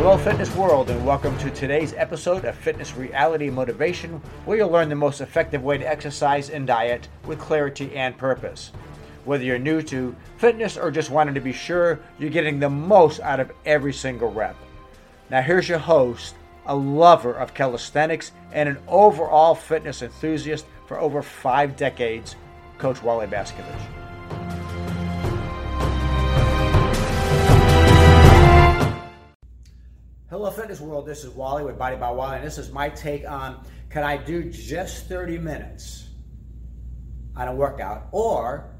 fitness world, and welcome to today's episode of Fitness Reality Motivation, where you'll learn the most effective way to exercise and diet with clarity and purpose. Whether you're new to fitness or just wanting to be sure you're getting the most out of every single rep. Now, here's your host, a lover of calisthenics and an overall fitness enthusiast for over five decades, Coach Wally Baskovich. Hello, fitness world. This is Wally with Body by Wally, and this is my take on can I do just 30 minutes on a workout? Or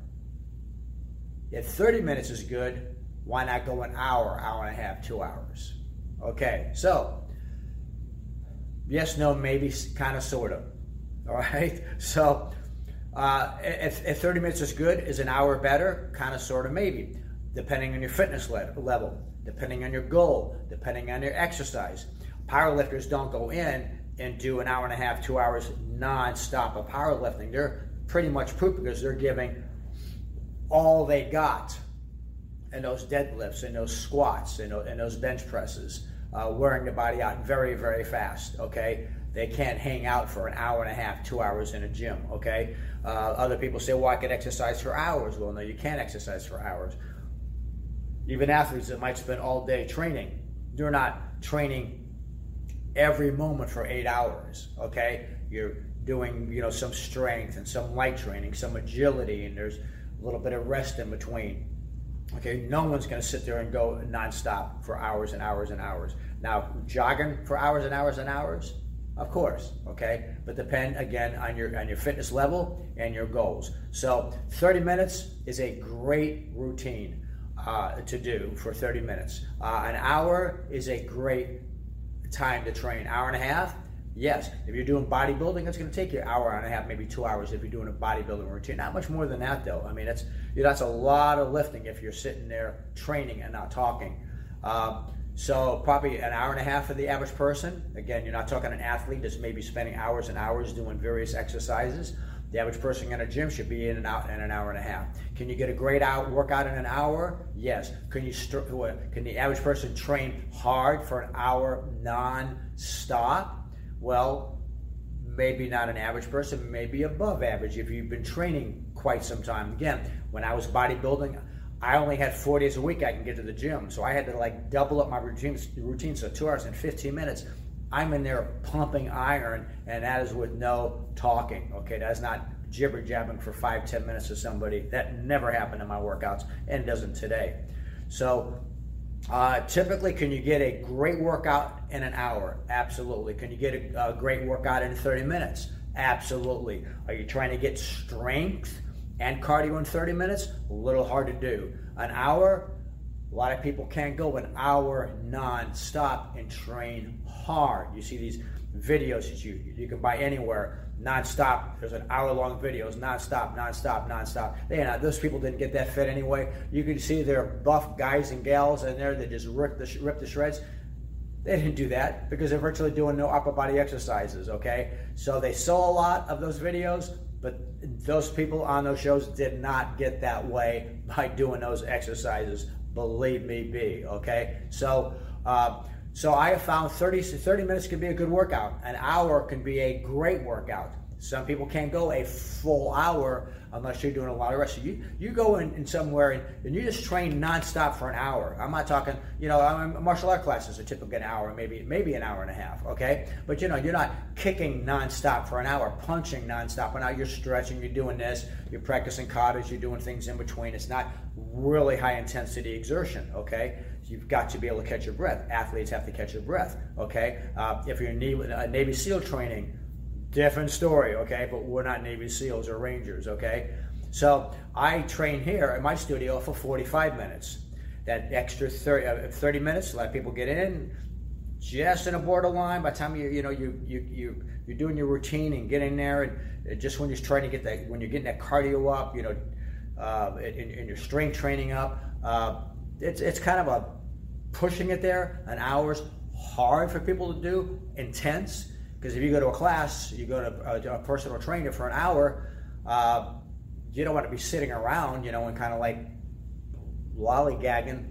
if 30 minutes is good, why not go an hour, hour and a half, two hours? Okay, so yes, no, maybe, kind of, sort of. All right, so uh, if, if 30 minutes is good, is an hour better? Kind of, sort of, maybe, depending on your fitness level depending on your goal, depending on your exercise. Powerlifters don't go in and do an hour and a half, two hours non-stop of powerlifting. They're pretty much poop because they're giving all they got in those deadlifts and those squats and, those bench presses, uh, wearing the body out very, very fast. Okay, they can't hang out for an hour and a half, two hours in a gym. Okay, uh, other people say, "Well, I can exercise for hours." Well, no, you can't exercise for hours even athletes that might spend all day training, they're not training every moment for eight hours. Okay, you're doing you know some strength and some light training, some agility, and there's a little bit of rest in between. Okay, no one's going to sit there and go nonstop for hours and hours and hours. Now, jogging for hours and hours and hours, of course, okay, but depend again on your on your fitness level and your goals. So, 30 minutes is a great routine uh, to do for 30 minutes. Uh, an hour is a great time to train. Hour and a half, yes. If you're doing bodybuilding, it's going to take you an hour and a half, maybe two hours if you're doing a bodybuilding routine. Not much more than that, though. I mean, that's you know, that's a lot of lifting if you're sitting there training and not talking. Um, so probably an hour and a half for the average person. Again, you're not talking an athlete that's maybe spending hours and hours doing various exercises. The average person in a gym should be in and out in an hour and a half. Can you get a great out workout in an hour? Yes. Can you can the average person train hard for an hour non-stop? Well, maybe not an average person, maybe above average if you've been training quite some time. Again, when I was bodybuilding, I only had four days a week I can get to the gym, so I had to like double up my routine. Routine, so two hours and 15 minutes I'm in there pumping iron, and that is with no talking. Okay, that's not jibber jabbing for five, ten minutes to somebody. That never happened in my workouts, and doesn't today. So, uh, typically, can you get a great workout in an hour? Absolutely. Can you get a, a great workout in 30 minutes? Absolutely. Are you trying to get strength and cardio in 30 minutes? A little hard to do. An hour, a lot of people can't go an hour non-stop and train hard. You see these videos that you you can buy anywhere non-stop. There's an hour-long videos non-stop, non-stop, non-stop. Those people didn't get that fit anyway. You can see they're buff guys and gals in there that just rip the rip the shreds. They didn't do that because they're virtually doing no upper body exercises. Okay, so they saw a lot of those videos, but those people on those shows did not get that way by doing those exercises believe me be okay? So uh, so i have found 30 30 minutes can be a good workout. An hour can be a great workout some people can't go a full hour unless you're doing a lot of rest. You, you go in, in somewhere and, and you just train nonstop for an hour. I'm not talking, you know, martial art classes are typically an hour, maybe maybe an hour and a half, okay? But you know, you're not kicking nonstop for an hour, punching nonstop. Now you're stretching, you're doing this, you're practicing katas, you're doing things in between. It's not really high intensity exertion, okay? You've got to be able to catch your breath. Athletes have to catch their breath, okay? Uh, if you're in Navy SEAL training, Different story, okay? But we're not Navy SEALs or Rangers, okay? So I train here at my studio for 45 minutes. That extra 30, uh, 30 minutes, let people get in, just in a borderline. By the time you you know you you you you're doing your routine and getting there, and just when you're trying to get that when you're getting that cardio up, you know, uh, and, and your strength training up, uh, it's it's kind of a pushing it there. An hour's hard for people to do, intense. Because if you go to a class, you go to a, a personal trainer for an hour, uh, you don't want to be sitting around, you know, and kind of like lollygagging,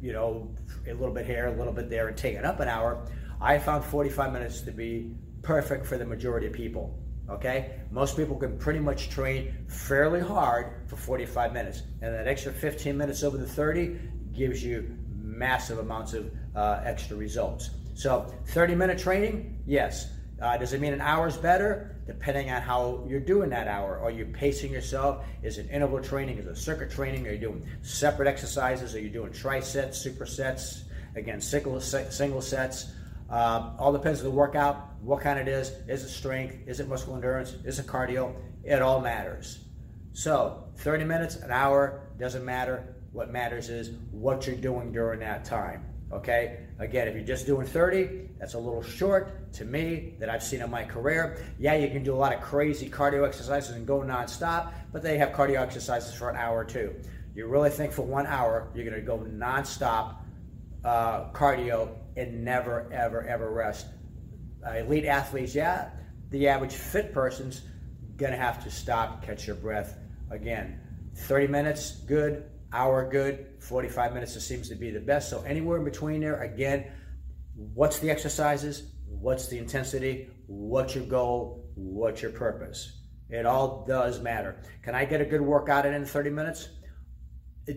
you know, a little bit here, a little bit there, and taking up an hour. I found 45 minutes to be perfect for the majority of people. Okay? Most people can pretty much train fairly hard for 45 minutes. And that extra 15 minutes over the 30 gives you massive amounts of uh, extra results. So, 30 minute training, yes. Uh, does it mean an hour is better? Depending on how you're doing that hour. Are you pacing yourself? Is it interval training? Is it circuit training? Are you doing separate exercises? Are you doing trisets, supersets? Again, single, single sets. Uh, all depends on the workout, what kind it is. Is it strength? Is it muscle endurance? Is it cardio? It all matters. So, 30 minutes, an hour, doesn't matter. What matters is what you're doing during that time. Okay? Again, if you're just doing 30, that's a little short to me that I've seen in my career. Yeah, you can do a lot of crazy cardio exercises and go nonstop, but they have cardio exercises for an hour or two. You really think for one hour you're to go nonstop uh, cardio and never, ever, ever rest. Uh, elite athletes, yeah, the average fit person's to have to stop, catch your breath. Again, 30 minutes, good hour good, 45 minutes seems to be the best. So anywhere in between there, again, what's the exercises? What's the intensity? What's your goal? What's your purpose? It all does matter. Can I get a good workout in in 30 minutes?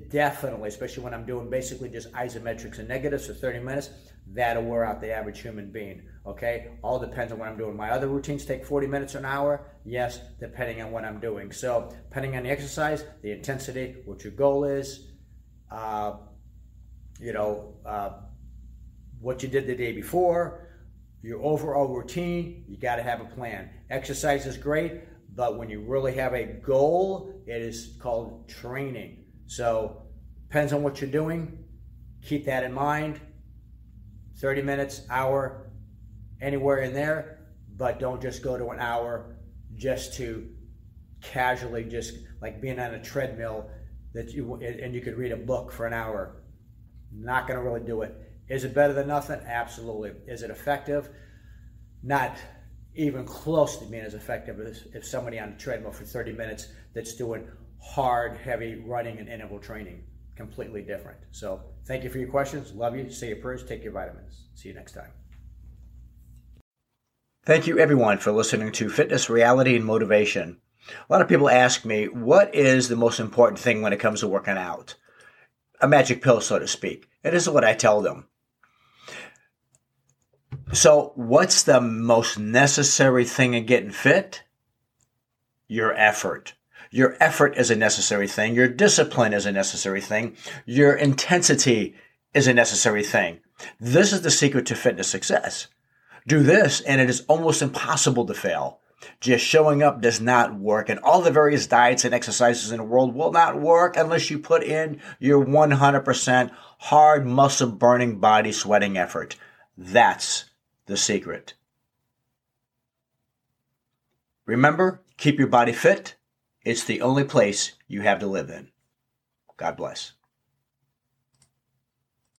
Definitely, especially when I'm doing basically just isometrics and negatives for 30 minutes, that'll wear out the average human being. Okay, all depends on what I'm doing. My other routines take 40 minutes an hour. Yes, depending on what I'm doing. So, depending on the exercise, the intensity, what your goal is, uh, you know, uh, what you did the day before, your overall routine, you got to have a plan. Exercise is great, but when you really have a goal, it is called training. So, depends on what you're doing. Keep that in mind. 30 minutes, hour, anywhere in there, but don't just go to an hour just to casually just like being on a treadmill that you and you could read a book for an hour. Not going to really do it. Is it better than nothing? Absolutely. Is it effective? Not even close to being as effective as if somebody on a treadmill for 30 minutes that's doing hard, heavy running and interval training. Completely different. So thank you for your questions. Love you. Say your prayers. Take your vitamins. See you next time. Thank you, everyone, for listening to Fitness, Reality, and Motivation. A lot of people ask me, what is the most important thing when it comes to working out? A magic pill, so to speak. And this is what I tell them. So, what's the most necessary thing in getting fit? Your effort. Your effort is a necessary thing. Your discipline is a necessary thing. Your intensity is a necessary thing. This is the secret to fitness success. Do this and it is almost impossible to fail. Just showing up does not work and all the various diets and exercises in the world will not work unless you put in your 100% hard muscle burning body sweating effort. That's the secret. Remember, keep your body fit it's the only place you have to live in. God bless.